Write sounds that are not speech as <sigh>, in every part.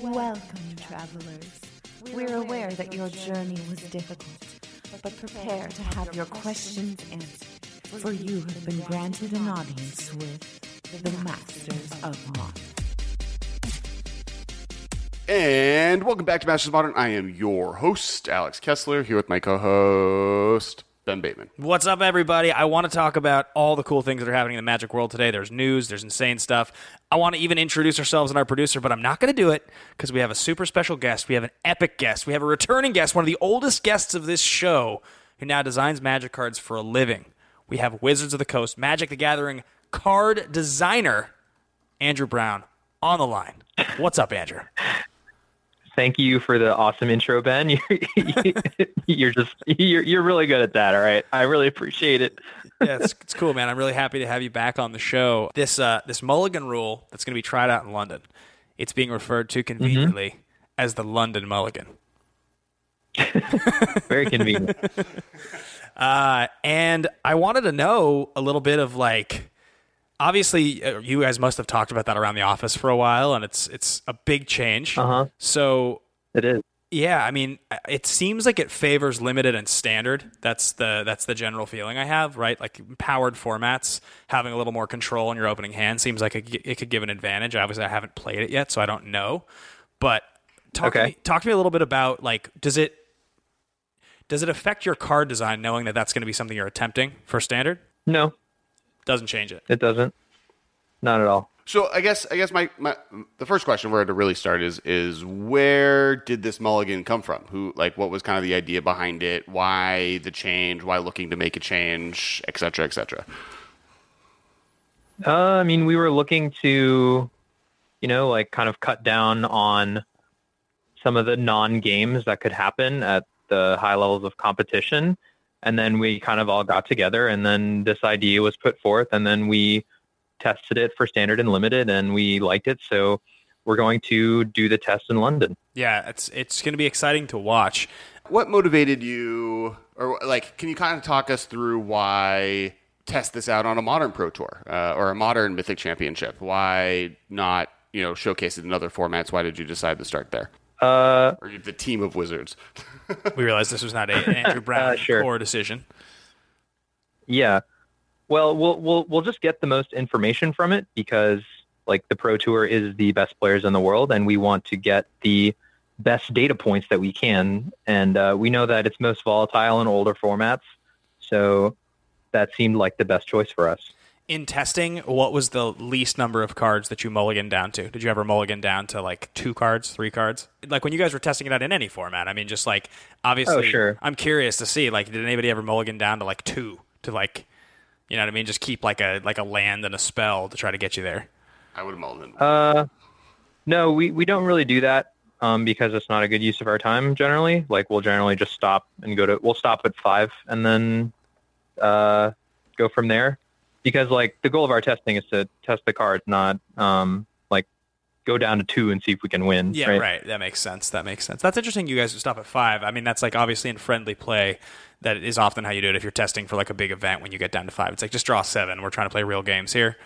Welcome, travelers. We're aware that your journey was difficult, but prepare to have your questions answered, for you have been granted an audience with the Masters of Modern. And welcome back to Masters of Modern. I am your host, Alex Kessler, here with my co host, Ben Bateman. What's up, everybody? I want to talk about all the cool things that are happening in the Magic world today. There's news, there's insane stuff. I want to even introduce ourselves and our producer, but I'm not going to do it because we have a super special guest. We have an epic guest. We have a returning guest, one of the oldest guests of this show, who now designs Magic cards for a living. We have Wizards of the Coast, Magic the Gathering card designer, Andrew Brown, on the line. What's up, Andrew? Thank you for the awesome intro, Ben. <laughs> You're, you're just you're you're really good at that. All right, I really appreciate it. yeah, it's, it's cool, man. I'm really happy to have you back on the show. This uh, this Mulligan rule that's going to be tried out in London. It's being referred to conveniently mm-hmm. as the London Mulligan. <laughs> Very convenient. <laughs> uh, and I wanted to know a little bit of like obviously uh, you guys must have talked about that around the office for a while and it's it's a big change. Uh-huh. So it is. Yeah i mean it seems like it favors limited and standard. That's the that's the general feeling i have right? Like powered formats having a little more control in your opening hand seems like it, it could give an advantage. Obviously i haven't played it yet so i don't know. But talk okay. to me talk to me a little bit about like does it does it affect your card design knowing that that's going to be something you're attempting for standard? No doesn't change it. It doesn't. Not at all. So I guess I guess my, my the first question where to really start is is where did this mulligan come from? Who like what was kind of the idea behind it? Why the change? Why looking to make a change, et cetera, et cetera? Uh, I mean, we were looking to, you know, like kind of cut down on some of the non games that could happen at the high levels of competition and then we kind of all got together and then this idea was put forth and then we tested it for standard and limited and we liked it. So we're going to do the test in london. Yeah it's it's going to be exciting to watch. What motivated you or like can you kind of talk us through why test this out on a modern pro tour uh, or a modern mythic championship? Why not you know showcase it in other formats? Why did you decide to start there uh, or the team of wizards. we realized this was not a, an <laughs> Andrew Brown uh, sure. core decision. Yeah. Well, we'll we'll we'll just get the most information from it because like the Pro Tour is the best players in the world, and we want to get the best data points that we can. And uh, we know that it's most volatile in older formats, so that seemed like the best choice for us in testing, what was the least number of cards that you mulligan down to? Did you ever mulligan down to like two cards, three cards? Like when you guys were testing it out in any format. I mean, just like obviously, oh, sure. I'm curious to see like, did anybody ever mulligan down to like two to like, you know what I mean? Just keep like a like a land and a spell to try to get you there. I would have mulliganed. Uh, no, we we don't really do that. Um, because it's not a good use of our time generally. Like we'll generally just stop and go to we'll stop at five and then uh, go from there because like the goal of our testing is to test the cards, not um, like go down to two and see if we can win. Yeah, right? right. That makes sense. That makes sense. That's interesting. You guys would stop at five. I mean, that's like obviously in friendly play. That is often how you do it if you're testing for like a big event. When you get down to five, it's like just draw seven. We're trying to play real games here.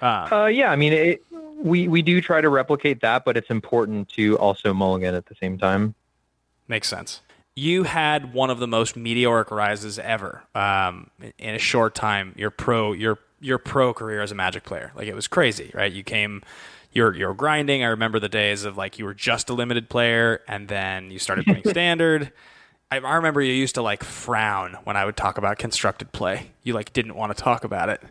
Uh, uh, yeah, I mean, it, we we do try to replicate that, but it's important to also mulligan at the same time. Makes sense you had one of the most meteoric rises ever um, in a short time. Your pro your your pro career as a Magic player, like it was crazy, right? You came, you're you're grinding. I remember the days of like you were just a limited player, and then you started playing <laughs> standard. I, I remember you used to like frown when I would talk about constructed play. You like didn't want to talk about it.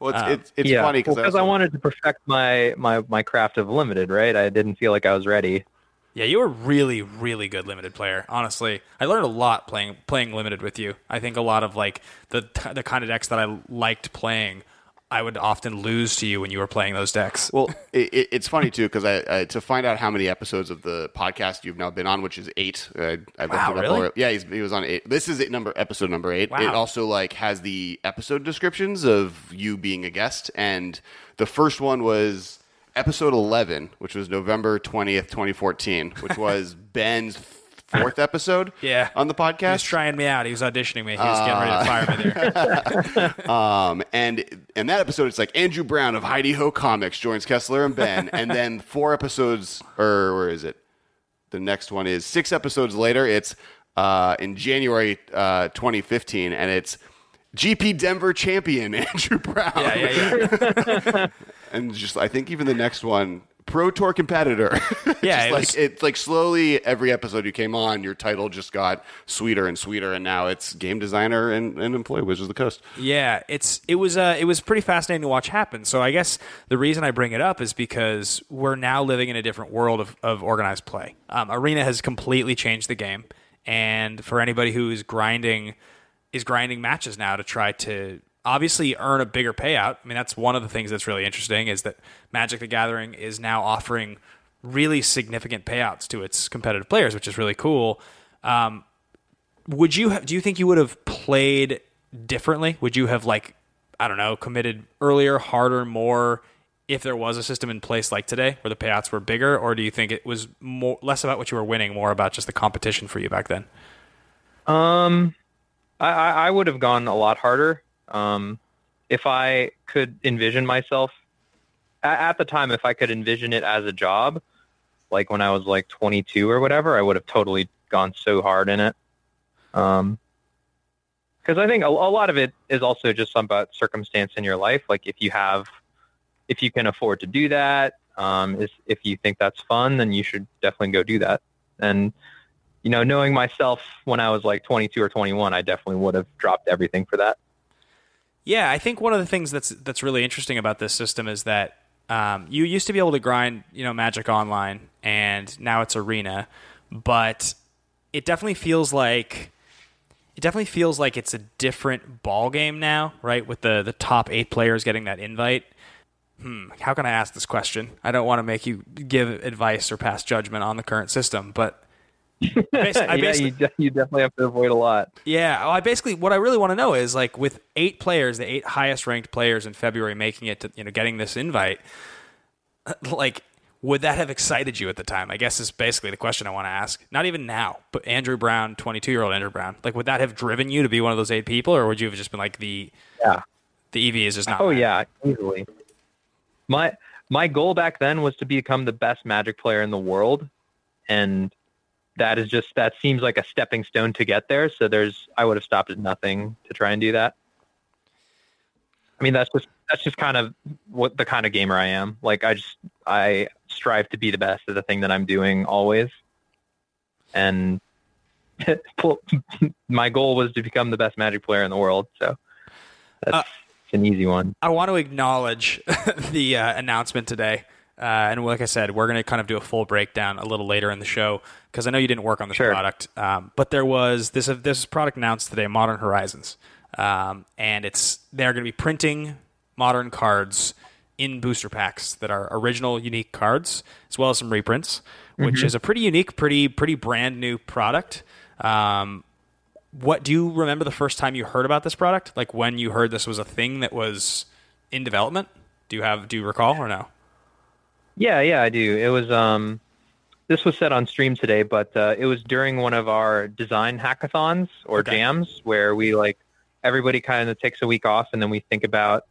Well, it's um, it's, it's yeah, funny because well, I, I wanted to perfect my my my craft of limited, right? I didn't feel like I was ready. Yeah, you were really, really good limited player. Honestly, I learned a lot playing playing limited with you. I think a lot of like the the kind of decks that I liked playing, I would often lose to you when you were playing those decks. Well, <laughs> it, it's funny too because I, I, to find out how many episodes of the podcast you've now been on, which is eight. I, I wow, really? Yeah, he was on eight. This is it number episode number eight. Wow. It also like has the episode descriptions of you being a guest, and the first one was episode 11, which was November 20th, 2014, which was <laughs> Ben's fourth episode. Yeah. on the He was trying me out. He was auditioning me. He was getting ready to fire me there. <laughs> Um, and in that episode, it's like Andrew Brown of Heidi Ho Comics joins Kessler and Ben, and then four episodes, or where is it? The next one is six episodes later. It's uh, in January uh, 2015, and it's GP Denver champion <laughs> Andrew Brown. Yeah, yeah, yeah. And just I think even the next one, Pro Tour competitor. <laughs> Yeah, it like was- it's like slowly every episode you came on, your title just got sweeter and sweeter, and now it's game designer and, and employee Wizards of the Coast. Yeah, it's it was uh, it was pretty fascinating to watch happen. So I guess the reason I bring it up is because we're now living in a different world of, of organized play. Um, Arena has completely changed the game, and for anybody who is grinding is grinding matches now to try to obviously earn a bigger payout. I mean, that's one of the things that's really interesting is that Magic the Gathering is now offering really significant payouts to its competitive players, which is really cool. Um, would you have, do you think you would have played differently? Would you have like I don't know, committed earlier, harder, more if there was a system in place like today where the payouts were bigger or do you think it was more less about what you were winning, more about just the competition for you back then? Um, I, I I would have gone a lot harder. Um, if I could envision myself at, at the time, if I could envision it as a job, like when I was like 22 or whatever, I would have totally gone so hard in it. Um, because I think a, a lot of it is also just about circumstance in your life. Like if you have, if you can afford to do that, um, is if you think that's fun, then you should definitely go do that. And you know, knowing myself when I was like 22 or 21, I definitely would have dropped everything for that. Yeah, I think one of the things that's that's really interesting about this system is that um, you used to be able to grind, you know, Magic Online, and now it's Arena, but it definitely feels like it definitely feels like it's a different ball game now, right? With the the top eight players getting that invite. Hmm, how can I ask this question? I don't want to make you give advice or pass judgment on the current system, but I <laughs> yeah, you, de- you definitely have to avoid a lot. yeah, I basically what I really want to know is like with eight players, the eight highest ranked players in February making it to you know getting this invite, <laughs> like would that have excited you at the time? I guess is basically the question I want to ask. Not even now, but Andrew Brown, twenty two year old Andrew Brown, like would that have driven you to be one of those eight people, or would you have just been like the Yeah. the EV is just not? Oh mine? yeah, easily. My my goal back then was to become the best Magic player in the world, and that is just that seems like a stepping stone to get there. So there's I would have stopped at nothing to try and do that. I mean that's just that's just kind of what the kind of gamer I am. Like I just I strive to be the best at the thing that I'm doing always, and <laughs> <laughs> my goal was to become the best Magic player in the world. So that's Uh, an easy one. I want to acknowledge <laughs> the uh, announcement today. Uh, and like I said, we're going to kind of do a full breakdown a little later in the show because I know you didn't work on this Sure. product. Um, but there was this this product announced today, Modern Horizons, um, and it's they're going to be printing modern cards in booster packs that are original, unique cards, as well as some reprints, which is a pretty unique, pretty pretty brand new product. Um, what do you remember the first time you heard about this product? Like when you heard this was a thing that was in development? Do you have do you recall or no? Yeah, yeah, I do. It was um this was said on stream today, but uh, it was during one of our design hackathons or Okay. jams where we like everybody kind of takes a week off and then we think about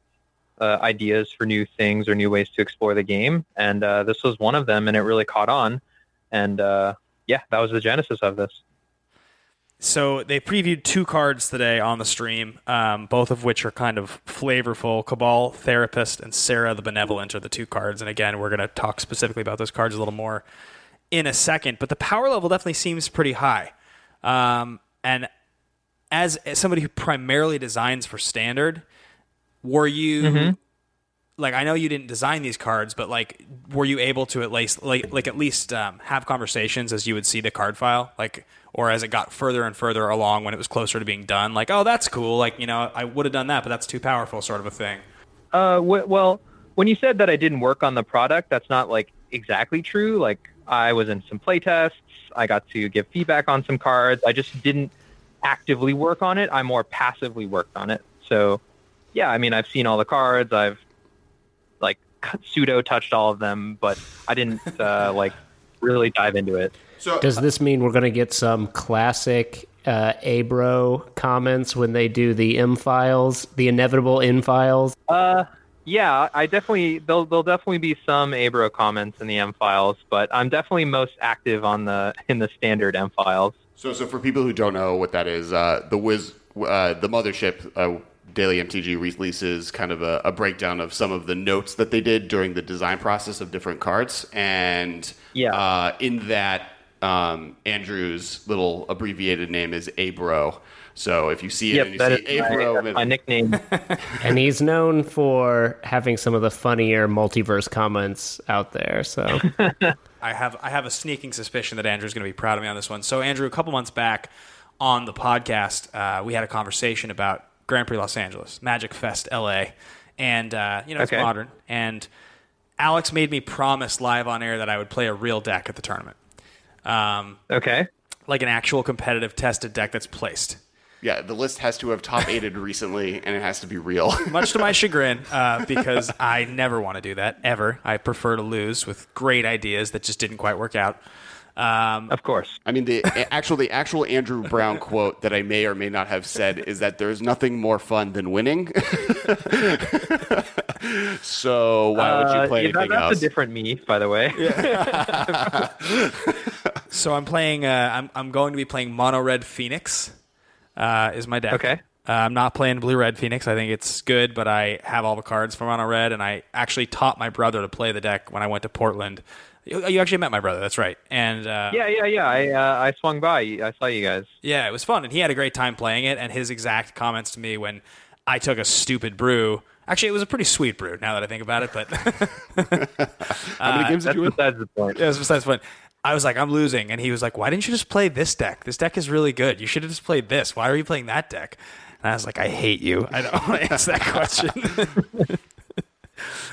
uh, ideas for new things or new ways to explore the game. And uh, this was one of them, and it really caught on. And uh, yeah, that was the genesis of this. So they previewed two cards today on the stream, um, both of which are kind of flavorful. Cabal Therapist and Serra the Benevolent are the two cards, and again, we're going to talk specifically about those cards a little more in a second. But the power level definitely seems pretty high, um, and as, as somebody who primarily designs for standard, were you like I know you didn't design these cards, but like were you able to at least like like at least um, have conversations as you would see the card file, like or as it got further and further along when it was closer to being done, like oh that's cool, like you know I would have done that, but that's too powerful, sort of a thing. Uh, well, when you said that I didn't work on the product, that's not like exactly true. Like I was in some play tests. I got to give feedback on some cards. I just didn't actively work on it. I more passively worked on it. So, yeah, I mean, I've seen all the cards. I've like pseudo touched all of them, but I didn't uh, like really dive into it. So Does this mean we're going to get some classic uh, Abro comments when they do the M files, the inevitable M files? Uh, yeah, I definitely there'll there'll definitely be some Abro comments in the M files, but I'm definitely most active on the in the standard M files. So, so for people who don't know what that is, uh, the Wiz, uh, the mothership, uh, Daily MTG releases kind of a, a, breakdown of some of the notes that they did during the design process of different cards, and yeah. Uh, in that, um, Andrew's little abbreviated name is Abro. So if you see it yep, and you that see is Abro, my, my nickname. <laughs> and he's known for having some of the funnier multiverse comments out there. So <laughs> I have I have a sneaking suspicion that Andrew's going to be proud of me on this one. So Andrew, a couple months back on the podcast, uh, we had a conversation about Grand Prix Los Angeles, Magic Fest LA, and uh, you know it's modern. And Alex made me promise live on air that I would play a real deck at the tournament. Um, okay. Like an actual competitive tested deck that's placed. Yeah, the list has to have top eighted <laughs> recently, and it has to be real. <laughs> Much to my chagrin, uh, <laughs> because I never want to do that ever. I prefer to lose with great ideas that just didn't quite work out. Um, of course. I mean, the actual the actual Andrew Brown quote that I may or may not have said is that there's nothing more fun than winning. <laughs> so why would you play uh, yeah, anything that's else? a different me, by the way. <laughs> so I'm playing. Uh, I'm I'm going to be playing Mono Red Phoenix. Uh, is my deck. Okay. Uh, I'm not playing Blue Red Phoenix. I think it's good, but I have all the cards for Mono Red, and I actually taught my brother to play the deck when I went to Portland. You, you actually met my brother. That's right. And uh, yeah, yeah, yeah. I uh, I swung by. I saw you guys. Yeah, it was fun, and he had a great time playing it. And his exact comments to me when I took a stupid brew. Actually, it was a pretty sweet brew. Now that I think about it, but <laughs> how many games did That's you win? besides the point. it was besides fun. I was like, I'm losing, and he was like, Why didn't you just play this deck? This deck is really good. You should have just played this. Why are you playing that deck? And I was like, I hate you. I don't <laughs> want to answer that question. <laughs>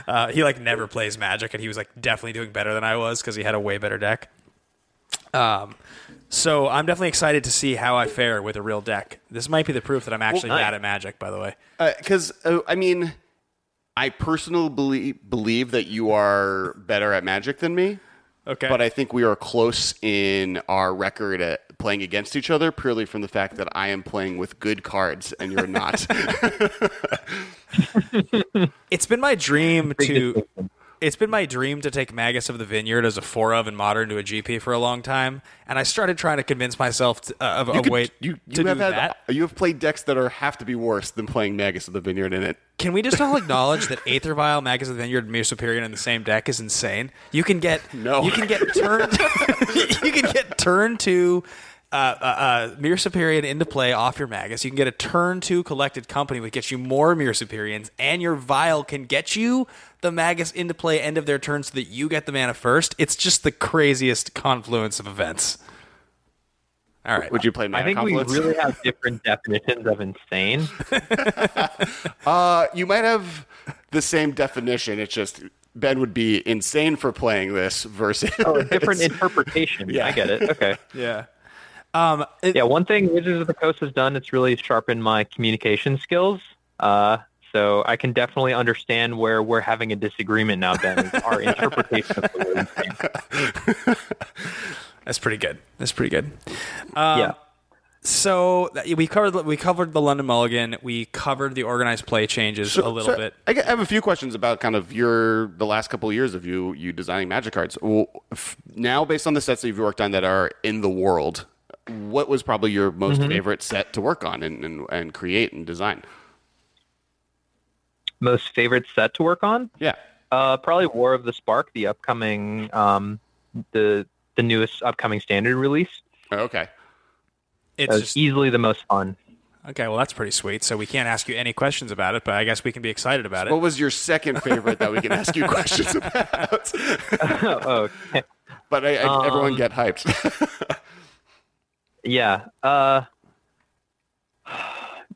uh, he like never plays Magic, and he was like definitely doing better than I was because he had a way better deck. Um, so I'm definitely excited to see how I fare with a real deck. This might be the proof that I'm actually nice. bad at Magic. By the way, Because uh, I mean, I personally believe believe that you are better at Magic than me. Okay, But I think we are close in our record at playing against each other purely from the fact that I am playing with good cards and you're not. <laughs> it's been my dream to. It's been my dream to take Magus of the Vineyard as a four of in modern to a GP for a long time, and I started trying to convince myself to, uh, of a You could- way you, to you do have had, that. You have played decks that are have to be worse than playing Magus of the Vineyard in it. Can we just all <laughs> acknowledge that Aether Vial, Magus of the Vineyard, and Mir Superior in the same deck is insane? You can get No. you can get turned <laughs> <laughs> you can get turn to uh, uh, uh, Mir Superior into play off your Magus. You can get a turn two collected company, which gets you more Mir Superiors, and your Vial can get you the Magus into play end of their turn so that you get the mana first. It's just the craziest confluence of events. All right. Would you play Mana I think Confluence? we really have different <laughs> definitions of insane. <laughs> Uh, you might have the same definition. It's just Ben would be insane for playing this versus Oh, a different interpretation. <laughs> Yeah. I get it. Okay. yeah. Um, it- Yeah, one thing Wizards of the Coast has done, it's really sharpened my communication skills. Uh, so I can definitely understand where we're having a disagreement now, Ben. Our <laughs> interpretation of the word. That's pretty good. That's pretty good. Um, yeah. So we covered we covered the London Mulligan. We covered the organized play changes a little So, bit. I have a few questions about kind of your the last couple of years of you you designing Magic cards. Well, f- now, based on the sets that you've worked on that are in the world, what was probably your most Mm-hmm. favorite set to work on and, and, and create and design? Most favorite set to work on? Yeah. Uh, probably War of the Spark, the upcoming, um, the the newest upcoming standard release. Oh, Okay. It's was just easily the most fun. okay. Well, that's pretty sweet. So we can't ask you any questions about it, but I guess we can be excited about it. What was your second favorite that we can ask you <laughs> questions about? oh, <laughs> okay. but I, I, everyone Um, get hyped. <laughs> Yeah. Uh,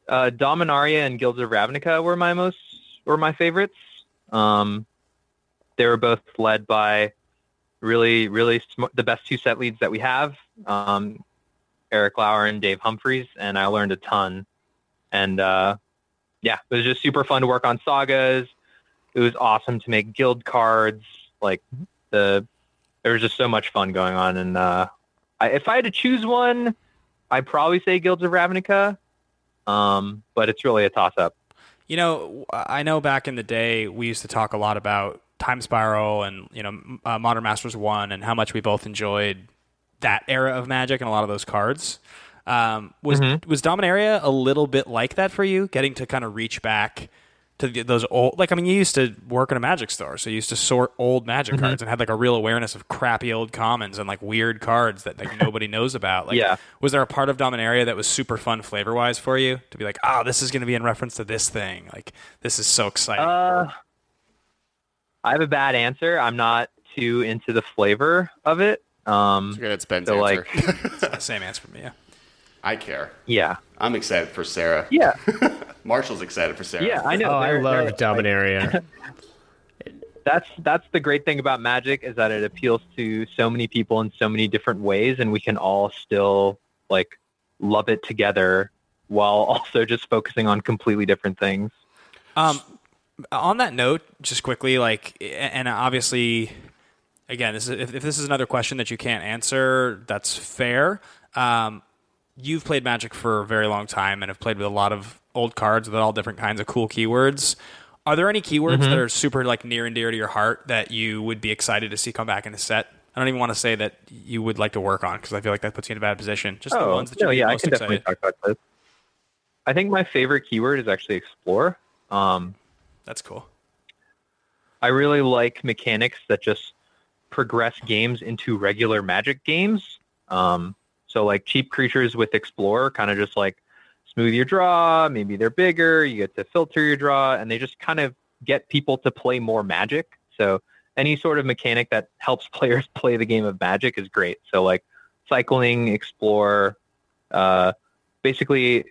uh, Dominaria and Guilds of Ravnica were my most were my favorites. Um, they were both led by really, really sm- the best two set leads that we have, um, Erik Lauer and Dave Humpherys, and I learned a ton. And uh, yeah, it was just super fun to work on sagas. It was awesome to make guild cards. Like the there was just so much fun going on, and uh, I, if I had to choose one, I'd probably say Guilds of Ravnica. Um, but it's really a toss up. You know, I know back in the day we used to talk a lot about Time Spiral and you know uh, Modern Masters One and how much we both enjoyed that era of Magic and a lot of those cards. Um, was was Dominaria a little bit like that for you, getting to kind of reach back to the, those old? Like, I mean, you used to work in a Magic store, so you used to sort old Magic cards and had like a real awareness of crappy old commons and like weird cards that like nobody knows about. Like, Yeah. was there a part of Dominaria that was super fun flavor wise for you to be like, oh, this is going to be in reference to this thing? Like, this is so exciting. Uh, I have a bad answer. I'm not too into the flavor of it. Um, Good at Ben's So, answer. It's <laughs> the same answer for me. Yeah. I care. yeah, I'm excited for Serra. yeah, <laughs> Marshall's excited for Serra. yeah. I know. Oh, I love Dominaria. <laughs> that's that's the great thing about magic is that it appeals to so many people in so many different ways and we can all still like love it together while <laughs> also just focusing on completely different things Um, on that note, just quickly, like, and obviously, again, this is, if, if this is another question that you can't answer, that's fair. Um, you've played Magic for a very long time and have played with a lot of old cards with all different kinds of cool keywords. Are there any keywords that are super like near and dear to your heart that you would be excited to see come back in a set? I don't even want to say that you would like to work on because I feel like that puts you in a bad position. Just the oh ones that you're no yeah i most can definitely excited. talk about this i think my favorite keyword is actually explore um, That's cool. I really like mechanics that just progress games into regular magic games. Um, so like cheap creatures with Explorer kind of just like smooth your draw. Maybe they're bigger. You get to filter your draw, and they just kind of get people to play more Magic. So any sort of mechanic that helps <laughs> players play the game of Magic is great. So like cycling, explore, uh, basically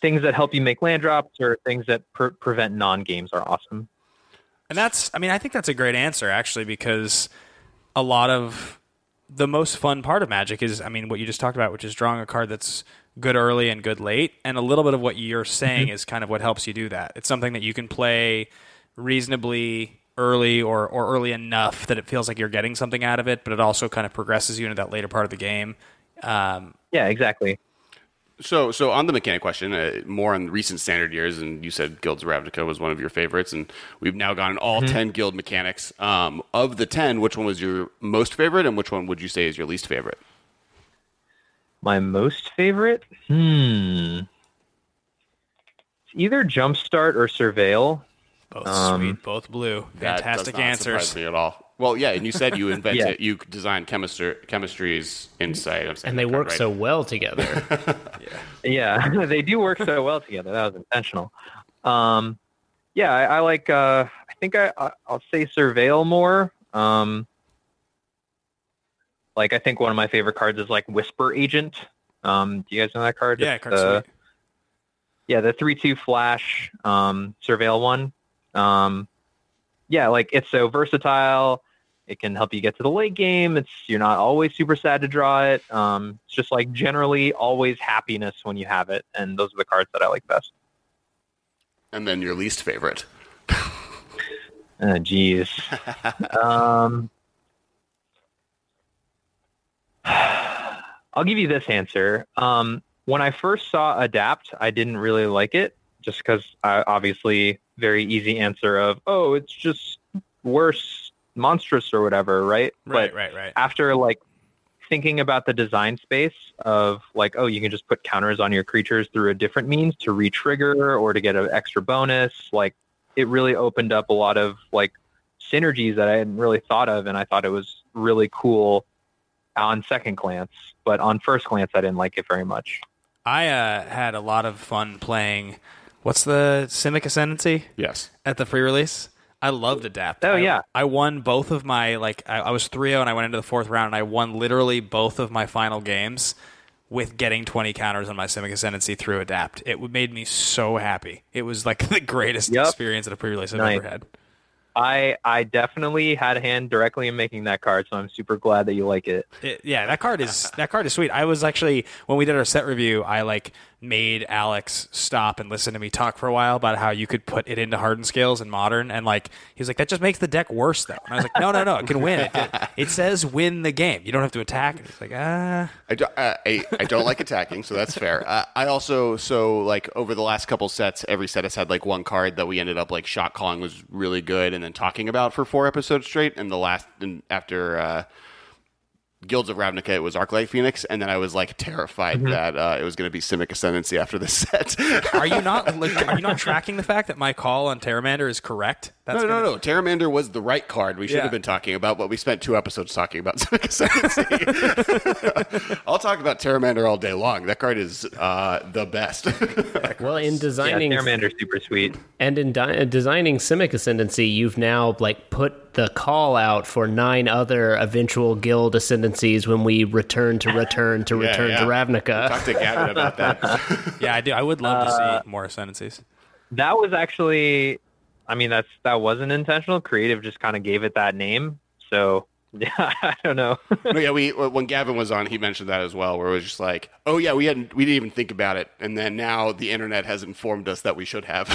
things that help you make land drops or things that pre- prevent non-games are awesome. And that's, I mean, I think that's a great answer actually, because a lot of the most fun part of Magic is, I mean, what you just talked about, which is drawing a card that's good early and good late. And a little bit of what you're saying is kind of what helps you do that. It's something that you can play reasonably early or, or early enough that it feels like you're getting something out of it, but it also kind of progresses you into that later part of the game. Um, Yeah, exactly. So, so on the mechanic question, uh, more on recent standard years, and you said Guilds of Ravnica was one of your favorites, and we've now gotten all Mm-hmm. ten guild mechanics. Um, of the ten, which one was your most favorite, and which one would you say is your least favorite? My most favorite? Hmm. It's either Jumpstart or Surveil. both Um, sweet, both blue. That Fantastic does not answers. surprise me at all. Well, yeah, and you said you <laughs> invented, Yeah. you designed chemistry, Chemister's Insight. I'm and they work right. so well together. <laughs> Yeah, <laughs> they do work so well together. That was intentional. Um, yeah, I, I like. Uh, I think I, I I'll say Surveil more. Um, like I think one of my favorite cards is like Whisper Agent. Um, do you guys know that card? Yeah, It's card's the- sweet. yeah, the three two flash um, surveil one. Um, yeah, like it's so versatile. It can help you get to the late game. It's you're not always super sad to draw it. Um, it's just like generally always happiness when you have it, and those are the cards that I like best. And then your least favorite. <laughs> Oh, jeez. um, <sighs> I'll give you this answer. Um, when I first saw Adapt, I didn't really like it, just because obviously very easy answer of oh, it's just worse, monstrous or whatever, right? Right, But right, right. after like thinking about the design space of like oh you can just put counters on your creatures through a different means to re-trigger or to get an extra bonus like it really opened up a lot of like synergies that i hadn't really thought of and i thought it was really cool on second glance but on first glance i didn't like it very much I uh, had a lot of fun playing. What's the Simic Ascendancy Yes. at the pre-release? I loved Adapt. Oh, I- yeah. I won both of my like I, I was 3-0 and I went into the fourth round and I won literally both of my final games with getting 20 counters on my Simic Ascendancy through Adapt. It made me so happy. It was like <laughs> the greatest Yep. experience at a pre-release I've Nice. ever had. i i definitely had a hand directly in making that card so i'm super glad that you like it It, yeah, that card is that card is sweet. I was actually when we did our set review, I like made Alex stop and listen to me talk for a while about how you could put it into hardened scales and modern, and like he was like, that just makes the deck worse though. And I was like, no, no, no, it can win. It, it says win the game. You don't have to attack. He's like, ah, I, do, uh, I, I don't like attacking, so that's fair. Uh, I also so like over the last couple sets, every set has had like one card that we ended up like shot calling was really good, and then talking about for four episodes straight. And the last and after uh, Guilds of Ravnica, it was Arclight Phoenix, and then I was like terrified that uh, it was going to be Simic Ascendancy after this set. are you not <laughs> like, are you not tracking the fact that my call on Terramander is correct? That's no, no, gonna- no. Terramander was the right card. We should Yeah. have been talking about, but we spent two episodes talking about <laughs> Simic Ascendancy. <laughs> I'll talk about Terramander all day long. That card is uh, the best. Well, in Yeah, designing Terramander's super sweet. and in di- designing Simic Ascendancy, you've now like put the call out for nine other eventual guild ascendancies when we return to return to <laughs> Yeah, return yeah. to Ravnica. Talk to Gavin about that. <laughs> Yeah, I do. I would love to see more ascendancies. That was actually, I mean, that's that wasn't intentional. Creative just kind of gave it that name. So <laughs> yeah, I don't know. no, yeah, we when Gavin was on, he mentioned that as well, where it was just like, oh yeah, we hadn't, we didn't even think about it, and then now the internet has informed us that we should have.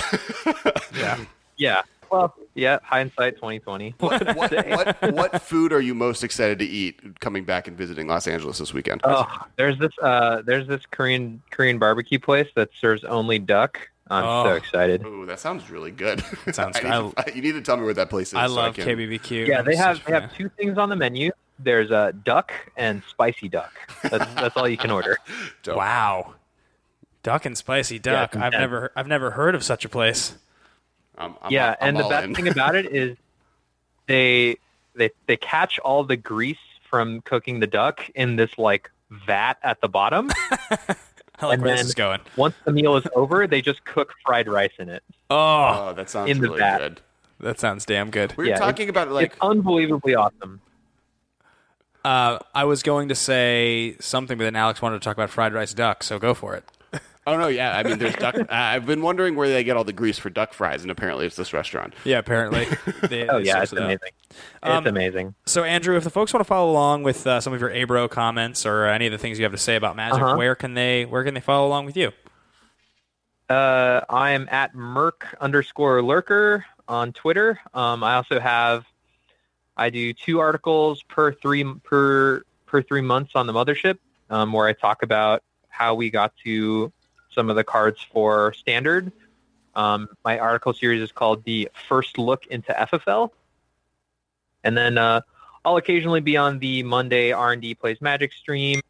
Yeah. yeah. Well, yeah. Hindsight, twenty twenty. <laughs> what, what what food are you most excited to eat coming back and visiting Los Angeles this weekend? Oh, there's this uh, there's this Korean Korean barbecue place that serves only duck. I'm Oh. so excited. Ooh, that sounds really good. sounds <laughs> I good. need to- you need to tell me where that place is. I so love can- KBBQ. Yeah, they have they have two things on the menu. There's a duck and spicy duck. That's that's all you can order. <laughs> Wow. Duck and spicy duck. it's I've intense. never I've never heard of such a place. I'm, I'm, yeah, I'm and the best in. thing about it is <laughs> they they they catch all the grease from cooking the duck in this like vat at the bottom. <laughs> I like And where this is going. Once the meal is over, they just cook fried rice in it. Oh, Oh, that sounds in the really vat. good. that sounds damn good. We were Yeah, talking about like it's unbelievably awesome. Uh, I was going to say something, but then Alex wanted to talk about fried rice duck, so go for it. Oh no, yeah. I mean, there's duck. <laughs> uh, I've been wondering where they get all the grease for duck fries, and apparently it's this restaurant. Yeah, apparently. <laughs> They- Oh they yeah, it's it amazing. Um, it's amazing. So, Andrew, if the folks want to follow along with uh, some of your Abro comments or any of the things you have to say about Magic, Uh-huh. where can they where can they follow along with you? Uh, I am at Merc underscore Lurker on Twitter. Um, I also have I do two articles per three per per three months on the mothership, um, where I talk about how we got to some of the cards for standard. Um, my article series is called the First Look into FFL, and then uh, I'll occasionally be on the Monday R and D plays Magic stream.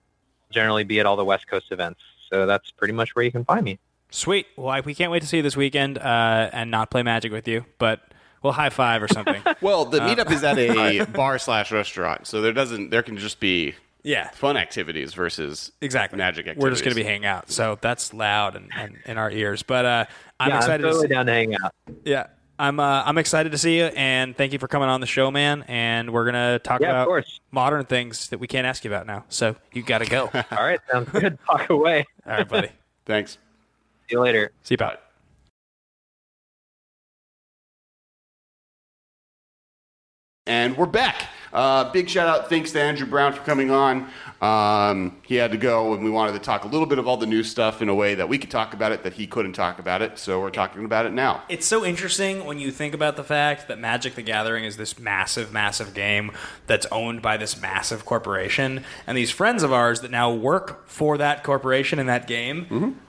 Generally, be at all the West Coast events. So that's pretty much where you can find me. Sweet. Well, I, we can't wait to see you this weekend uh, and not play Magic with you, but we'll high five or something. <laughs> Well, the meetup is at a <laughs> bar slash restaurant, so there doesn't there can just be yeah, fun activities versus exactly. magic activities. We're just going to be hanging out, so that's loud and, and in our ears. But uh, I'm yeah, excited I'm to totally see, down to hang out. Yeah, I'm uh, I'm excited to see you, and thank you for coming on the show, man. And we're gonna talk Yeah, about modern things that we can't ask you about now. So you got to go. All <laughs> All right, sounds good. <laughs> Talk away. All right, buddy. <laughs> Thanks. See you later. See you, pal. And we're back. Uh, big shout out, thanks to Andrew Brown for coming on. Um, he had to go, and we wanted to talk a little bit of all the new stuff in a way that we could talk about it, that he couldn't talk about it. So we're talking about it now. It's so interesting when you think about the fact that Magic the Gathering is this massive, massive game that's owned by this massive corporation, and these friends of ours that now work for that corporation in that game.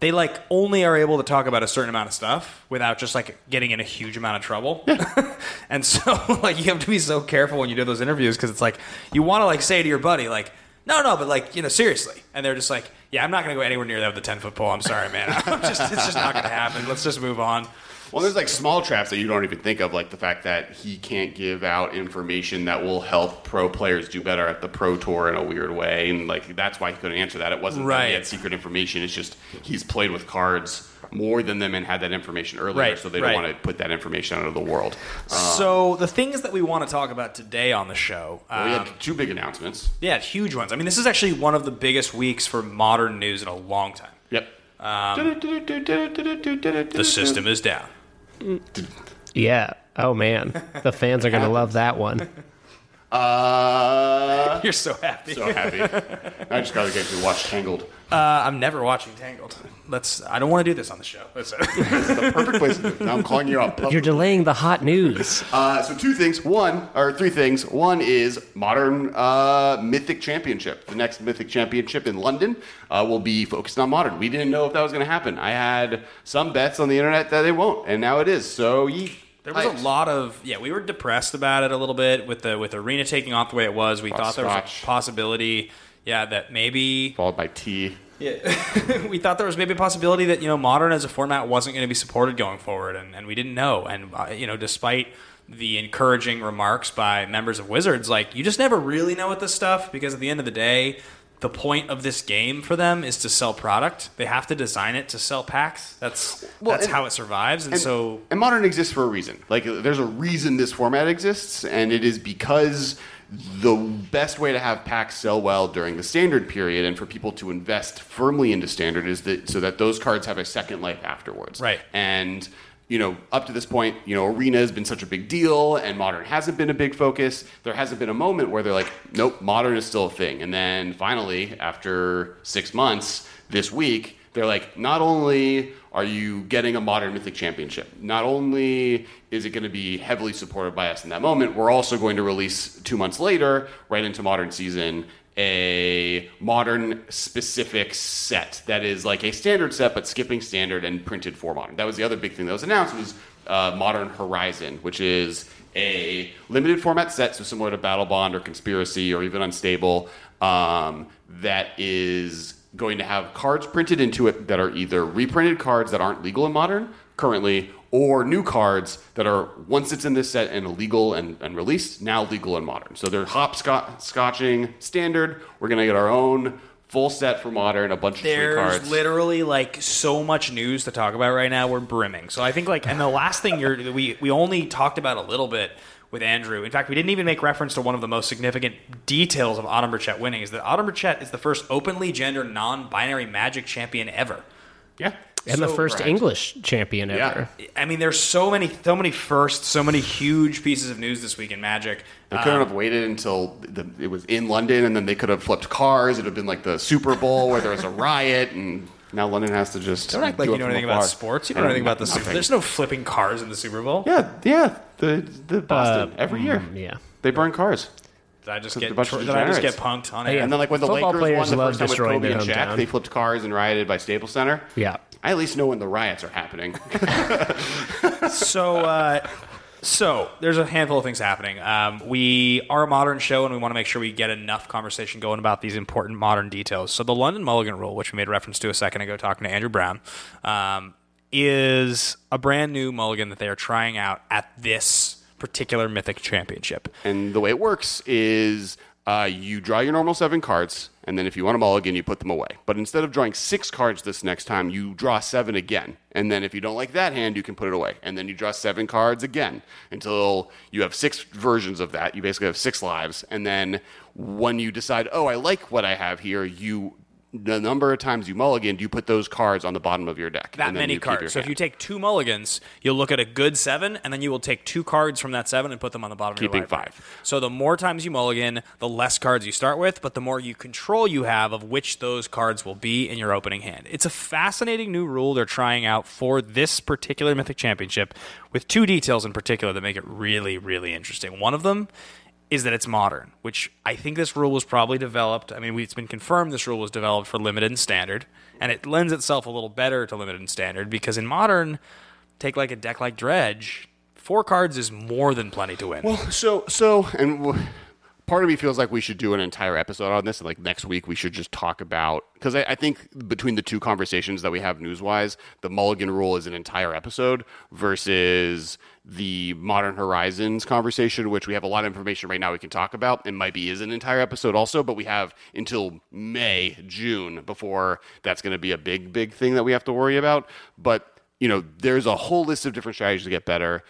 They like only are able to talk about a certain amount of stuff without just like getting in a huge amount of trouble. <laughs> and so <laughs> like you have to be so careful when you do those interviews because it's like you want to like say to your buddy like no no but like you know seriously. And they're just like yeah I'm not gonna go anywhere near that with a 10 foot pole. I'm sorry man. <laughs> I'm just it's just not gonna happen. Let's just move on Well, there's like small traps that you don't even think of, like the fact that he can't give out information that will help pro players do better at the pro tour in a weird way, and like that's why he couldn't answer that. It wasn't that he had secret information; it's just he's played with cards more than them and had that information earlier, Right, so they don't right. want to put that information out of the world. So the things that we want to talk about today on the show, we um, had two big announcements. yeah, huge ones. I mean, this is actually one of the biggest weeks for modern news in a long time. Yep. The system is down. Yeah. Oh man, the fans are gonna love that one. Uh, You're so happy. so happy. I just got to get to watch Tangled. Uh, I'm never watching Tangled. Let's. I don't want to do this on the show. Let's- <laughs> The perfect place to do it. Now I'm calling you out. You're delaying the hot news. Uh, so two things. One or three things. One is modern uh, Mythic Championship. The next Mythic Championship in London uh, will be focused on modern. We didn't know if that was going to happen. I had some bets on the internet that it won't, and now it is. So ye. There was a lot of yeah. We were depressed about it a little bit with the with arena taking off the way it was. We thought there was Scotch. a possibility, yeah, that maybe followed by tea. Yeah. <laughs> we thought there was maybe a possibility that you know modern as a format wasn't going to be supported going forward, and, and we didn't know. And uh, you know, despite the encouraging remarks by members of Wizards, like you just never really know with this stuff because at the end of the day, the point of this game for them is to sell product. They have to design it to sell packs. That's Well, that's and- how it survives. And, And, so and modern exists for a reason. Like there's a reason this format exists, and it is because the best way to have packs sell well during the standard period and for people to invest firmly into standard is that so that those cards have a second life afterwards. Right. And you know, up to this point, you know, arena has been such a big deal, and modern hasn't been a big focus. There hasn't been a moment where they're like, nope, modern is still a thing. And then finally, after six months, this week, they're like, not only are you getting a modern mythic championship, not only is it going to be heavily supported by us in that moment, we're also going to release two months later, right into modern season, a modern specific set that is like a standard set but skipping standard and printed for modern. That was the other big thing that was announced was uh, Modern Horizon, which is a limited format set, so similar to Battlebond or Conspiracy or even Unstable, um, that is going to have cards printed into it that are either reprinted cards that aren't legal in modern currently or new cards that are once it's in this set and illegal and, and released now legal and modern so they're hopscotching standard we're going to get our own full set for modern a bunch of free There's cards literally like so much news to talk about right now. We're brimming. So I think like, and the last thing you're we we only talked about a little bit with Andrew. In fact, we didn't even make reference to one of the most significant details of Autumn Burchett winning is that Autumn Burchett is the first openly gender non-binary Magic champion ever. yeah And the first correct. English champion ever. Yeah. ever. I mean, there's so many, so many firsts, so many huge pieces of news this week in Magic. They couldn't have waited until the, it was in London, and then they could have flipped cars. It would have been like the Super Bowl where there was a riot, and now London has to just Don't act like you know anything about sports. You don't know anything about the nothing. Super. There's no flipping cars in the Super Bowl. Yeah, yeah, the the Boston Uh, every year. mm, yeah. they burn cars. Did I just get? they're of Did I just get punked on Hey, it? And then like when the Football Lakers players won the love first time with destroying Kobe their and Shaq, hometown. they flipped cars and rioted by Staples Center. Yeah. I at least know when the riots are happening. <laughs> <laughs> so uh, so there's a handful of things happening um, we are a modern show and we want to make sure we get enough conversation going about these important modern details so the london mulligan rule which we made reference to a second ago talking to andrew brown um, is a brand new mulligan that they are trying out at this particular mythic championship and the way it works is uh, you draw your normal seven cards, and then if you want them all again, you put them away. But instead of drawing six cards this next time, you draw seven again. And then if you don't like that hand, you can put it away. And then you draw seven cards again until you have six versions of that. You basically have six lives. And then when you decide, oh, I like what I have here, you the number of times you mulligan, you put those cards on the bottom of your deck. that many cards so if you take two mulligans you'll look at a good seven and then you will take two cards from that seven and put them on the bottom Keeping of your library. five. so the more times you mulligan the less cards you start with but the more you control you have of which those cards will be in your opening hand it's a fascinating new rule they're trying out for this particular mythic championship with two details in particular that make it really really interesting one of them is that it's modern, which I think this rule was probably developed. I mean, it's been confirmed this rule was developed for limited and standard, and it lends itself a little better to limited and standard because in modern, take like a deck like Dredge, four cards is more than plenty to win. Well, so so, and part of me feels like we should do an entire episode on this, and like next week we should just talk about because I, I think between the two conversations that we have news wise, the Mulligan rule is an entire episode versus the Modern Horizons conversation, which we have a lot of information right now we can talk about, and might be is an entire episode also, but we have until May, June before that's going to be a big, big thing that we have to worry about. But you know, there's a whole list of different strategies to get better.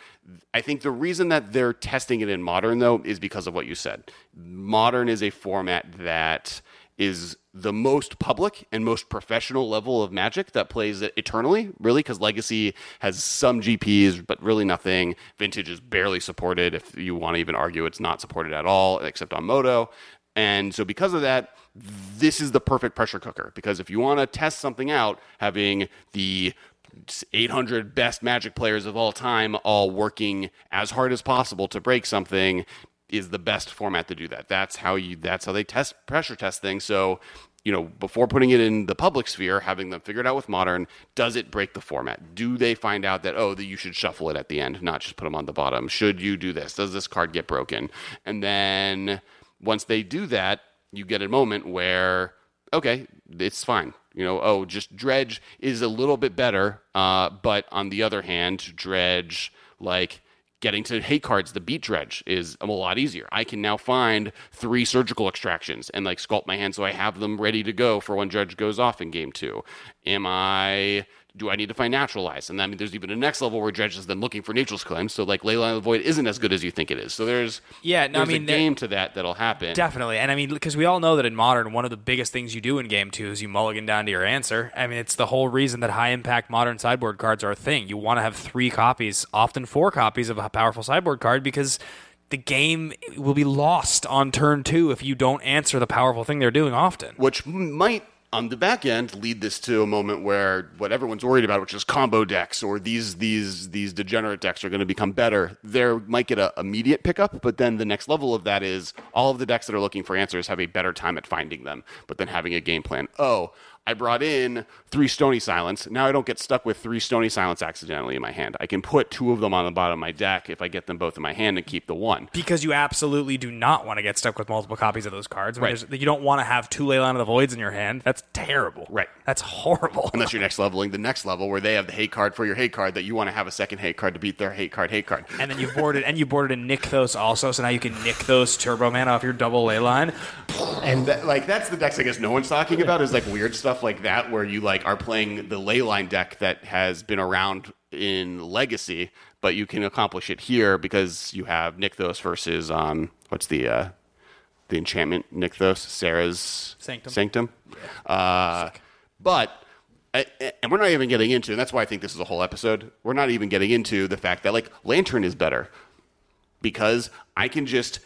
I think the reason that they're testing it in modern, though, is because of what you said. Modern is a format that is the most public and most professional level of Magic that plays it eternally, really, because Legacy has some GPs, but really nothing. Vintage is barely supported. If you want to even argue it's not supported at all, except on MODO. And so, because of that, this is the perfect pressure cooker. Because if you want to test something out, having the 800 best Magic players of all time all working as hard as possible to break something is the best format to do that. That's how you. That's how they test pressure test things. So. You know, before putting it in the public sphere, having them figure it out with modern, does it break the format? Do they find out that oh, that you should shuffle it at the end, not just put them on the bottom? Should you do this? Does this card get broken? And then once they do that, you get a moment where okay, it's fine. You know, oh, just dredge is a little bit better, uh, but on the other hand, dredge like getting to hate cards, the beat dredge is a lot easier. I can now find three surgical extractions and like sculpt my hand so I have them ready to go for when dredge goes off in game two. Am I do I need to find naturalize? And I mean, there's even a next level where Dredge is then looking for nature's claim. So like Leyline of the Void isn't as good as you think it is. So there's Yeah, no, I there's mean, a there- game to that that'll happen. Definitely. And I mean, because we all know that in modern, one of the biggest things you do in game two is you mulligan down to your answer. I mean, it's the whole reason that high impact modern sideboard cards are a thing. You want to have three copies, often four copies of a powerful sideboard card because the game will be lost on turn two if you don't answer the powerful thing they're doing often. which might on the back end lead this to a moment where what everyone's worried about, which is combo decks or these these these degenerate decks are going to become better. There might get an immediate pickup, but then the next level of that is all of the decks that are looking for answers have a better time at finding them, but then having a game plan. Oh, I brought in three Stony Silence. Now I don't get stuck with three Stony Silence accidentally in my hand. I can put two of them on the bottom of my deck if I get them both in my hand and keep the one. Because you absolutely do not want to get stuck with multiple copies of those cards. I mean, Right. You don't want to have two Leyline of the Voids in your hand. That's terrible. Right. That's horrible. Unless you're <laughs> next leveling the next level where they have the hate card for your hate card that you want to have a second hate card to beat their hate card hate card. and then you've boarded and you boarded a Nykthos also, so now you can Nykthos Turbo Man off your double ley line. And that, like that's the decks I guess no one's talking about is like weird stuff like that where you like are playing the leyline deck that has been around in Legacy, but you can accomplish it here because you have Nykthos versus um what's the uh the enchantment Nykthos Serra's Sanctum. Sanctum. Uh, but and we're not even getting into, and that's why I think this is a whole episode. We're not even getting into the fact that like Lantern is better because I can just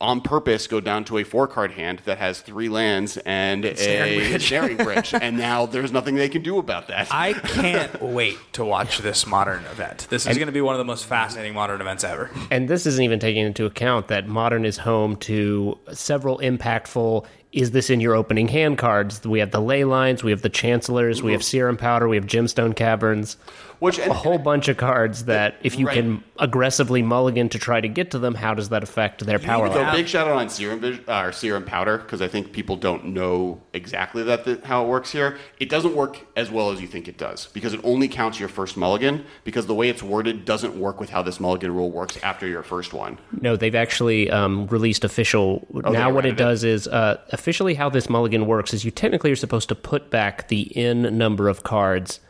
on purpose go down to a four card hand that has three lands and <laughs> Snaring a Bridge. snaring <laughs> bridge, and now there's nothing they can do about that. I can't wait to watch this modern event. This is going to be one of the most fascinating modern events ever. And this isn't even taking into account that Modern is home to several impactful. Is this in your opening hand cards? We have the ley lines, we have the chancellors, we have serum powder, we have gemstone caverns, Which and, a whole bunch of cards that if you Right. can aggressively mulligan to try to get to them, how does that affect their power So big shout out on serum uh, or serum powder because I think people don't know exactly that the, how it works here. It doesn't work as well as you think it does because it only counts your first mulligan because the way it's worded doesn't work with how this mulligan rule works after your first one. No, they've actually um, released official. Oh, now, what it it? does is uh, officially how this mulligan works is you technically are supposed to put back the n number of cards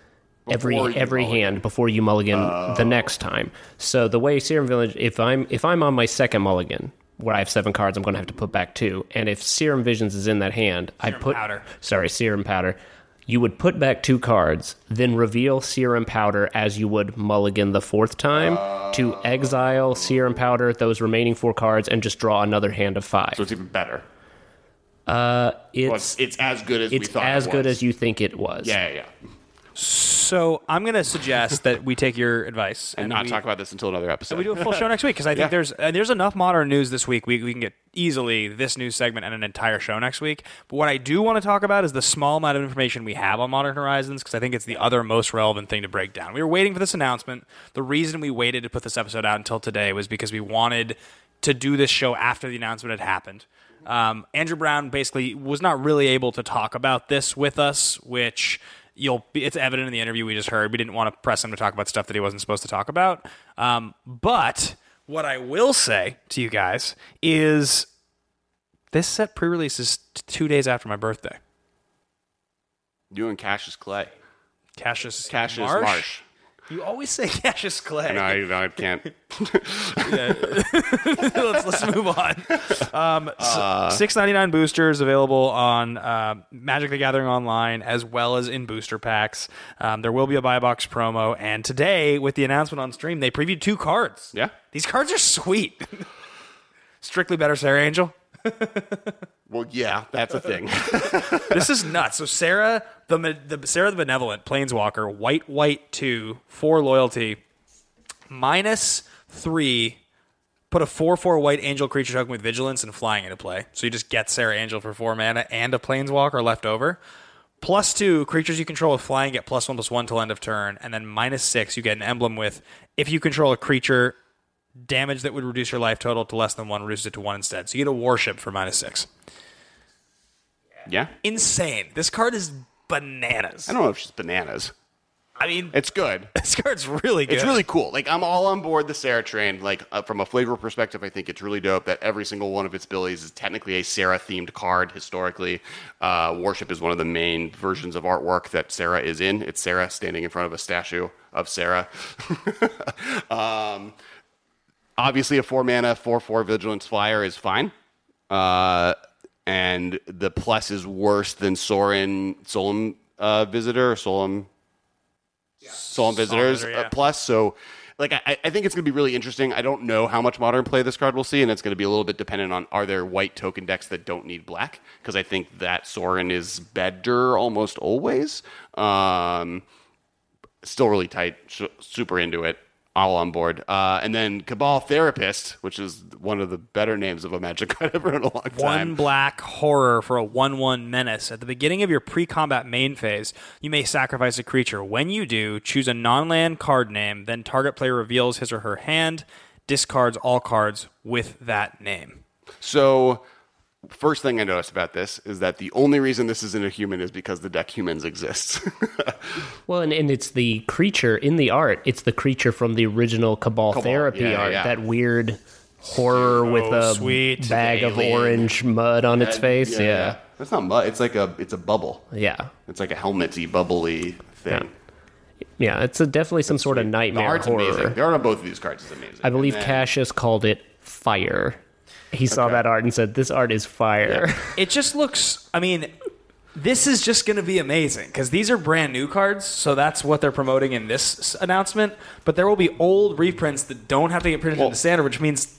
every every mulligan. hand before you mulligan the oh. next time. So the way Serum Village, if I'm if I'm on my second mulligan where I have seven cards, I'm going to have to put back two, and if Serum Visions is in that hand, I put Powder. sorry Serum Powder. You would put back two cards, then reveal Serum Powder as you would mulligan the fourth time to oh. exile Serum Powder, those remaining four cards, and just draw another hand of five. So it's even better. it's Well, it's, it's as good as we it's thought. as good as you think it was. Yeah, yeah, yeah. So I'm going to suggest that we take your advice <laughs> And not we, talk about this until another episode. we do a full show next week because I think Yeah. there's and there's enough modern news this week. We, we can get easily this news segment and an entire show next week. But what I do want to talk about is the small amount of information we have on Modern Horizons because I think it's the other most relevant thing to break down. We were waiting for this announcement. The reason we waited to put this episode out until today was because we wanted to do this show after the announcement had happened. Um, Andrew Brown basically was not really able to talk about this with us, which you'll be, it's evident in the interview we just heard. We didn't want to press him to talk about stuff that he wasn't supposed to talk about. Um, but what I will say to you guys is this set pre-release is t- two days after my birthday. You and Cassius Clay. Cassius Cassius Marsh. Marsh. You always say <laughs> Cassius Clay. No, I, I can't. <laughs> <laughs> let's, let's move on. Um, Six ninety nine boosters available on uh, Magic the Gathering online as well as in booster packs. Um, there will be a buy box promo, and today with the announcement on stream, they previewed two cards. Yeah. these cards are sweet. Strictly better, Serra Angel. <laughs> Well, yeah, that's a thing. <laughs> This is nuts. So Serra, the, the Serra the Benevolent Planeswalker, white white two, four loyalty, minus three. Put a four four white angel creature token with vigilance and flying into play. So you just get Serra Angel for four mana and a Planeswalker left over. Plus two creatures you control with flying get plus one plus one till end of turn, and then minus six you get an emblem with if you control a creature damage that would reduce your life total to less than one reduces it to one instead. So you get a Worship for minus six. yeah. Insane. This card is bananas. I don't know if she's bananas. I mean, It's good. <laughs> this card's really good. It's really cool. Like I'm all on board the Serra train. Like uh, from a flavor perspective, I think it's really dope that every single one of its abilities is technically a Serra themed card. Historically, uh, Worship is one of the main versions of artwork that Serra is in. It's Serra standing in front of a statue of Serra. <laughs> um, obviously, a four mana four four vigilance flyer is fine. Uh, and the plus is worse than Sorin Solemn uh, Visitor or Solemn Solemn Visitors Visitor, yeah. uh, plus. So, like, I, I think it's going to be really interesting. I don't know how much modern play this card will see, and it's going to be a little bit dependent on are there white token decks that don't need black? Because I think that Sorin is better almost always. Um, still really tight, sh- super into it, all on board. Uh, and then Cabal Therapist, which is one of the better names of a Magic <laughs> card ever in a long time. One black horror for a 1 1 menace. At the beginning of your pre combat main phase, you may sacrifice a creature. When you do, choose a non land card name, then target player reveals his or her hand, discards all cards with that name. So, first thing I noticed about this is that the only reason this isn't a human is because the deck humans exists. <laughs> Well, and, and it's the creature in the art. It's the creature from the original Cabal, Cabal, therapy yeah, art. yeah. That weird horror with a sweet. bag of orange mud on its face. Yeah. It's not mud. It's like a it's a bubble. Yeah. It's like a helmety, bubbly thing. Yeah. It's a, definitely some sort of The nightmare art's horror. amazing. The art on both of these cards is amazing. I believe then- Cassius called it fire. He saw that art and said, "This art is fire." <laughs> It just looks, I mean, this is just going to be amazing because these are brand new cards, so that's what they're promoting in this announcement. But there will be old reprints that don't have to get printed Well- into standard, which means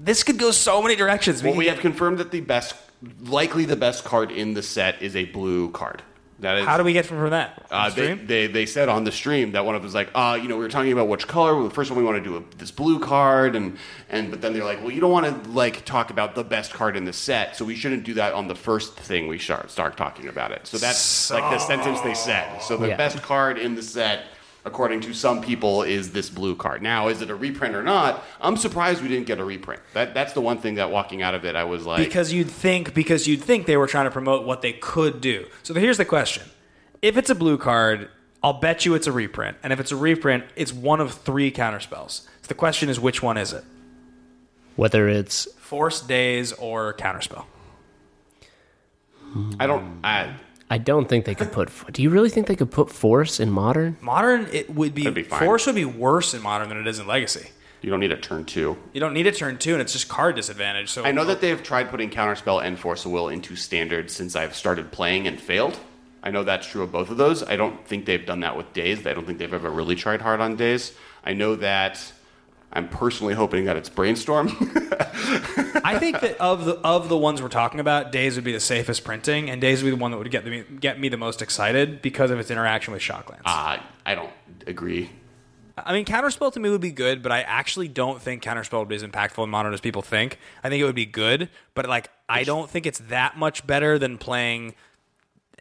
this could go so many directions. Well, can we get- have confirmed that the best, likely the best card in the set is a blue card. That is. How do we get from that? Uh, they, they, they said on the stream that one of them was like, uh, you know, we were talking about which color. Well, the first one we want to do a, this blue card, and and but then they're like, well, you don't want to like talk about the best card in the set, so we shouldn't do that on the first thing we start start talking about it. So that's like the sentence they said. So the Yeah. best card in the set, according to some people, is this blue card. Now, is it a reprint or not? I'm surprised we didn't get a reprint. That that's the one thing that walking out of it, I was like, because you'd think because you'd think they were trying to promote what they could do. So here's the question: If it's a blue card, I'll bet you it's a reprint, and if it's a reprint, it's one of three counterspells. So the question is, which one is it? Whether it's Force, Daze, or Counterspell? I don't. I, I don't think they could put. Do you really think they could put force in modern? Modern, it would be, That'd be fine. Force would be worse in Modern than it is in Legacy. you don't need a turn two. You don't need a turn two, and it's just card disadvantage. So I know that they've tried putting Counterspell and Force of Will into standard since I've started playing and failed. I know that's true of both of those. I don't think they've done that with Daze. I don't think they've ever really tried hard on Daze. I know that I'm personally hoping that it's Brainstorm. <laughs> I think that of the of the ones we're talking about, Daze would be the safest printing, and Daze would be the one that would get me get me the most excited because of its interaction with Shocklands. uh, I don't agree. I mean, Counterspell to me would be good, but I actually don't think Counterspell would be as impactful in Modern as people think. I think it would be good, but like I don't think it's that much better than playing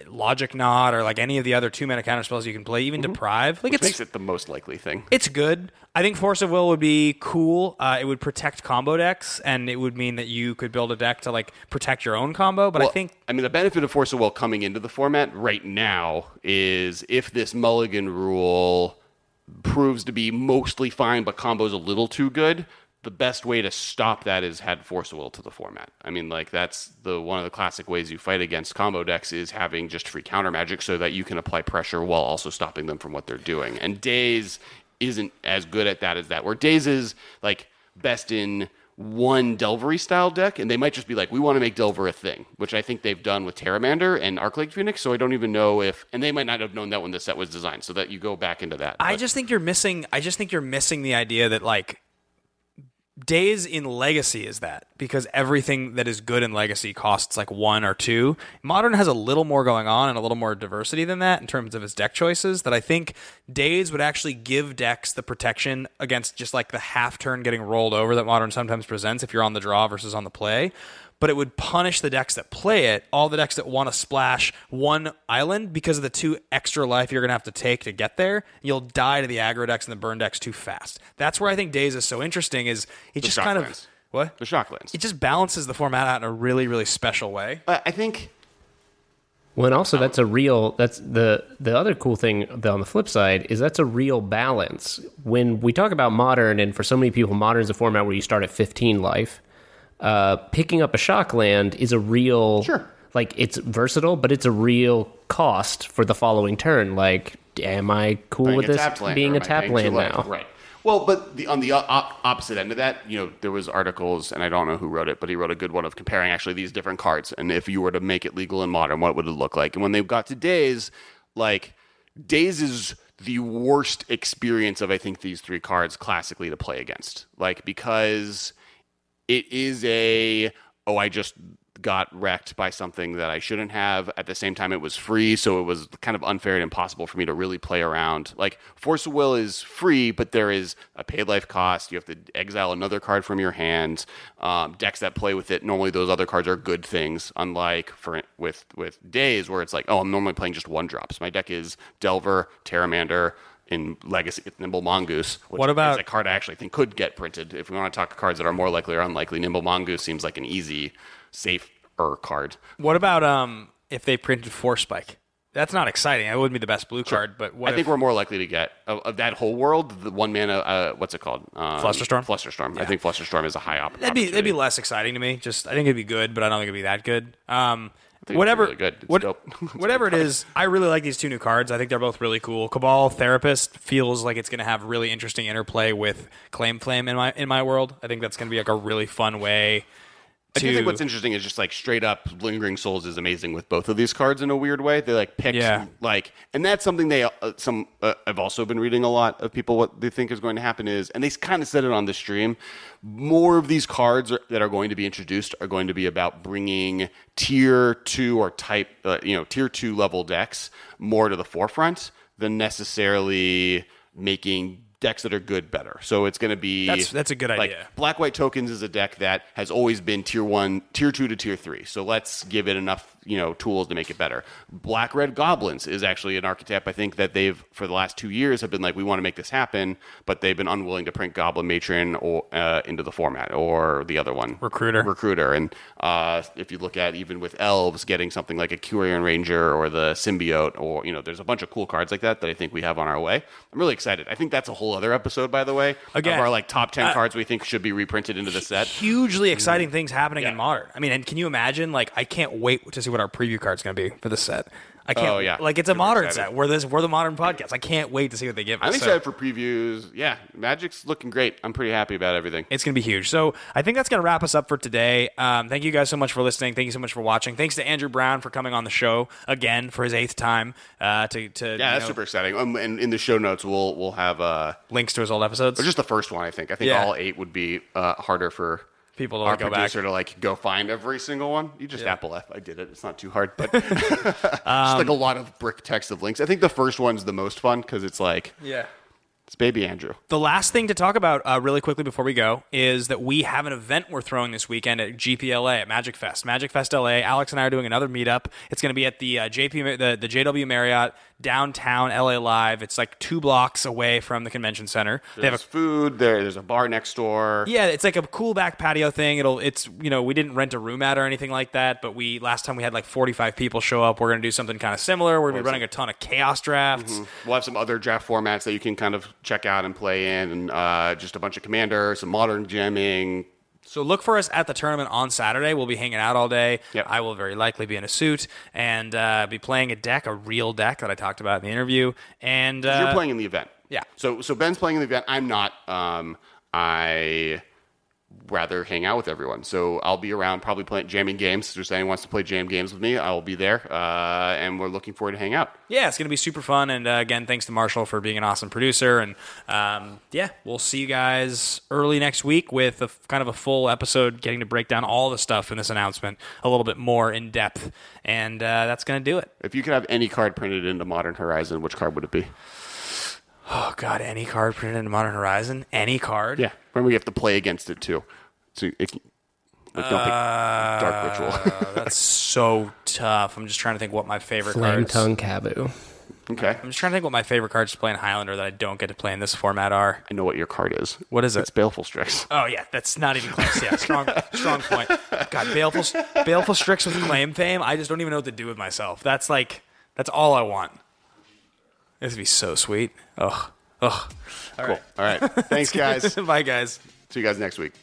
Logic Knot or like any of the other two mana counter spells you can play, even Deprive. Like Which it's makes it the most likely thing. it's good. I think Force of Will would be cool. Uh, it would protect combo decks, and it would mean that you could build a deck to like protect your own combo. But I think I mean, the benefit of Force of Will coming into the format right now is if this Mulligan rule proves to be mostly fine, but combo's a little too good, the best way to stop that is add force will to the format. I mean, like that's the one of the classic ways you fight against combo decks is having just free counter magic so that you can apply pressure while also stopping them from what they're doing. And Daze isn't as good at that as that. Where Daze is like best in one Delvery style deck, and they might just be like, we want to make Delver a thing, which I think they've done with Terramander and Arclight Phoenix. So I don't even know if, and they might not have known that when the set was designed, so that you go back into that. I But- just think you're missing. I just think you're missing the idea that like Daze in legacy is that because everything that is good in legacy costs like one or two. Modern has a little more going on and a little more diversity than that in terms of its deck choices. That I think Daze would actually give decks the protection against just like the half turn getting rolled over that modern sometimes presents if you're on the draw versus on the play but it would punish the decks that play it, all the decks that want to splash one island because of the two extra life you're going to have to take to get there. You'll die to the aggro decks and the burn decks too fast. That's where I think Daze is so interesting. Is it just kind lands. of what the Shocklands. it just balances the format out in a really really special way. But I think Well, and also um, that's a real. That's the the other cool thing on the flip side is that's a real balance. When we talk about modern, and for so many people, modern is a format where you start at 15 life. Uh, picking up a shock land is a real. Sure. Like it's versatile, but it's a real cost for the following turn. Like, am I cool being with this being a tap land now? Right. Well, but the, on the op- opposite end of that, you know, there was articles, and I don't know who wrote it, but he wrote a good one of comparing actually these different cards, and if you were to make it legal in modern, what would it look like? And when they got to Daze, like Daze is the worst experience of I think these three cards classically to play against, like because it is a oh I just got wrecked by something that I shouldn't have. At the same time, it was free, so it was kind of unfair and impossible for me to really play around. Like Force of Will is free, but there is a paid life cost. You have to exile another card from your hand. Um, decks that play with it normally those other cards are good things. Unlike for with with Daze where it's like oh I'm normally playing just one drops. My deck is Delver, Terramander. In Legacy, it's Nimble Mongoose. Which What about- is a card I actually think could get printed. If we want to talk cards that are more likely or unlikely, Nimble Mongoose seems like an easy, safer card. What about um if they printed Force Spike? That's not exciting. That wouldn't be the best blue card, but what I think we're more likely to get of, of that whole world. The one mana, uh, what's it called? Um, Flusterstorm? Flusterstorm. I think Flusterstorm is a high op- That'd be that'd be opportunity. less exciting to me. Just I think it'd be good, but I don't think it'd be that good. Um, whatever, really good. It's what- <laughs> whatever it is, I really like these two new cards. I think they're both really cool. Cabal Therapist feels like it's going to have really interesting interplay with Claim Fame in my in my world. I think that's going to be like a really fun way. I do think what's interesting is just like straight up lingering souls is amazing with both of these cards in a weird way. They like pick Yeah. like, and that's something they uh, some uh, I've also been reading a lot of people what they think is going to happen is, and they kind of said it on the stream. More of these cards are, that are going to be introduced are going to be about bringing tier two or type uh, you know tier two level decks more to the forefront than necessarily making decks that are good better. So it's going to be That's- that's a good like, idea. Black White Tokens is a deck that has always been tier one, tier two to tier three. So let's give it enough, you know, tools to make it better. Black Red Goblins is actually an archetype I think that they've for the last two years have been like, we want to make this happen, but they've been unwilling to print Goblin Matron or uh, into the format or the other one, Recruiter. Recruiter. And uh, if you look at even with elves, getting something like a Quirion Ranger or the Symbiote, or you know, there's a bunch of cool cards like that that I think we have on our way. I'm really excited. I think that's a whole other episode, by the way, Again, of our like top ten uh, cards we think should be reprinted into the set. hugely exciting things happening Yeah. in modern. I mean, and can you imagine? Like, I can't wait to see what our preview card's going to be for the set. I can't. Oh, yeah. like it's a Super modern excited. set. We're this. We're the modern podcast. I can't wait to see what they give us. I'm So- excited for previews. Yeah, Magic's looking great. I'm pretty happy about everything. It's going to be huge. So I think that's going to wrap us up for today. Um, thank you guys so much for listening. Thank you so much for watching. Thanks to Andrew Brown for coming on the show again for his eighth time. Uh, to to Yeah, that's know, super exciting. Um, and in the show notes, we'll we'll have uh, links to his old episodes. or just the first one. I think. I think Yeah. all eight would be uh, harder for People to, our like, go back. producer to like go find every single one. You just Apple F. I did it. It's not too hard, but <laughs> <laughs> just Um, like a lot of brick text of links. I think the first one's the most fun because it's like yeah. it's baby Andrew. The last thing to talk about uh, really quickly before we go is that we have an event we're throwing this weekend at GPLA at Magic Fest. Magic Fest LA. Alex and I are doing another meetup. It's going to be at the uh, JP the, the JW Marriott downtown LA Live. It's like two blocks away from the convention center. They have a food. There, there's a bar next door. yeah, it's like a cool back patio thing. It'll it's you know we didn't rent a room out or anything like that, but we last time we had like 45 people show up. We're gonna do something kind of similar. We're gonna be running a ton of chaos drafts. We'll have some other draft formats that you can kind of check out and play in, and uh, just a bunch of commander, some modern jamming. So look for us at the tournament on Saturday. We'll be hanging out all day. Yep. I will very likely be in a suit and uh, be playing a deck, a real deck that I talked about in the interview. And uh, You're playing in the event. yeah. So so Ben's playing in the event. I'm not. Um, I rather hang out with everyone. So I'll be around, probably playing jamming games. If there's anyone wants to play jam games with me, I will be there, uh, and we're looking forward to hang out. yeah, it's going to be super fun. And uh, again, thanks to Marshall for being an awesome producer. And um, yeah, we'll see you guys early next week with a, kind of a full episode, getting to break down all the stuff in this announcement a little bit more in depth. And uh, that's going to do it. If you could have any card printed into Modern Horizon, which card would it be? Oh God, any card printed in Modern Horizon, any card. Yeah. Remember, you have to play against it too. So it, like, don't pick Dark Ritual. Uh, <laughs> that's so tough. I'm just trying to think what my favorite Flame cards. Tongue Cabu. okay. I'm just trying to think what my favorite cards to play in Highlander that I don't get to play in this format are. I know what your card is. What is it? It's Baleful Strix. Oh yeah, that's not even close. Yeah, strong, strong point. God, baleful, baleful Strix with claim fame. I just don't even know what to do with myself. That's like, that's all I want. This would be so sweet. Ugh, ugh. Cool. All right. <laughs> Thanks, guys. Bye, guys. See you guys next week.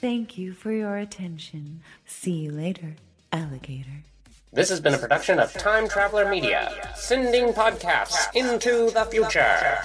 Thank you for your attention. See you later, alligator. This has been a production of Time Traveler Media, sending podcasts into the future.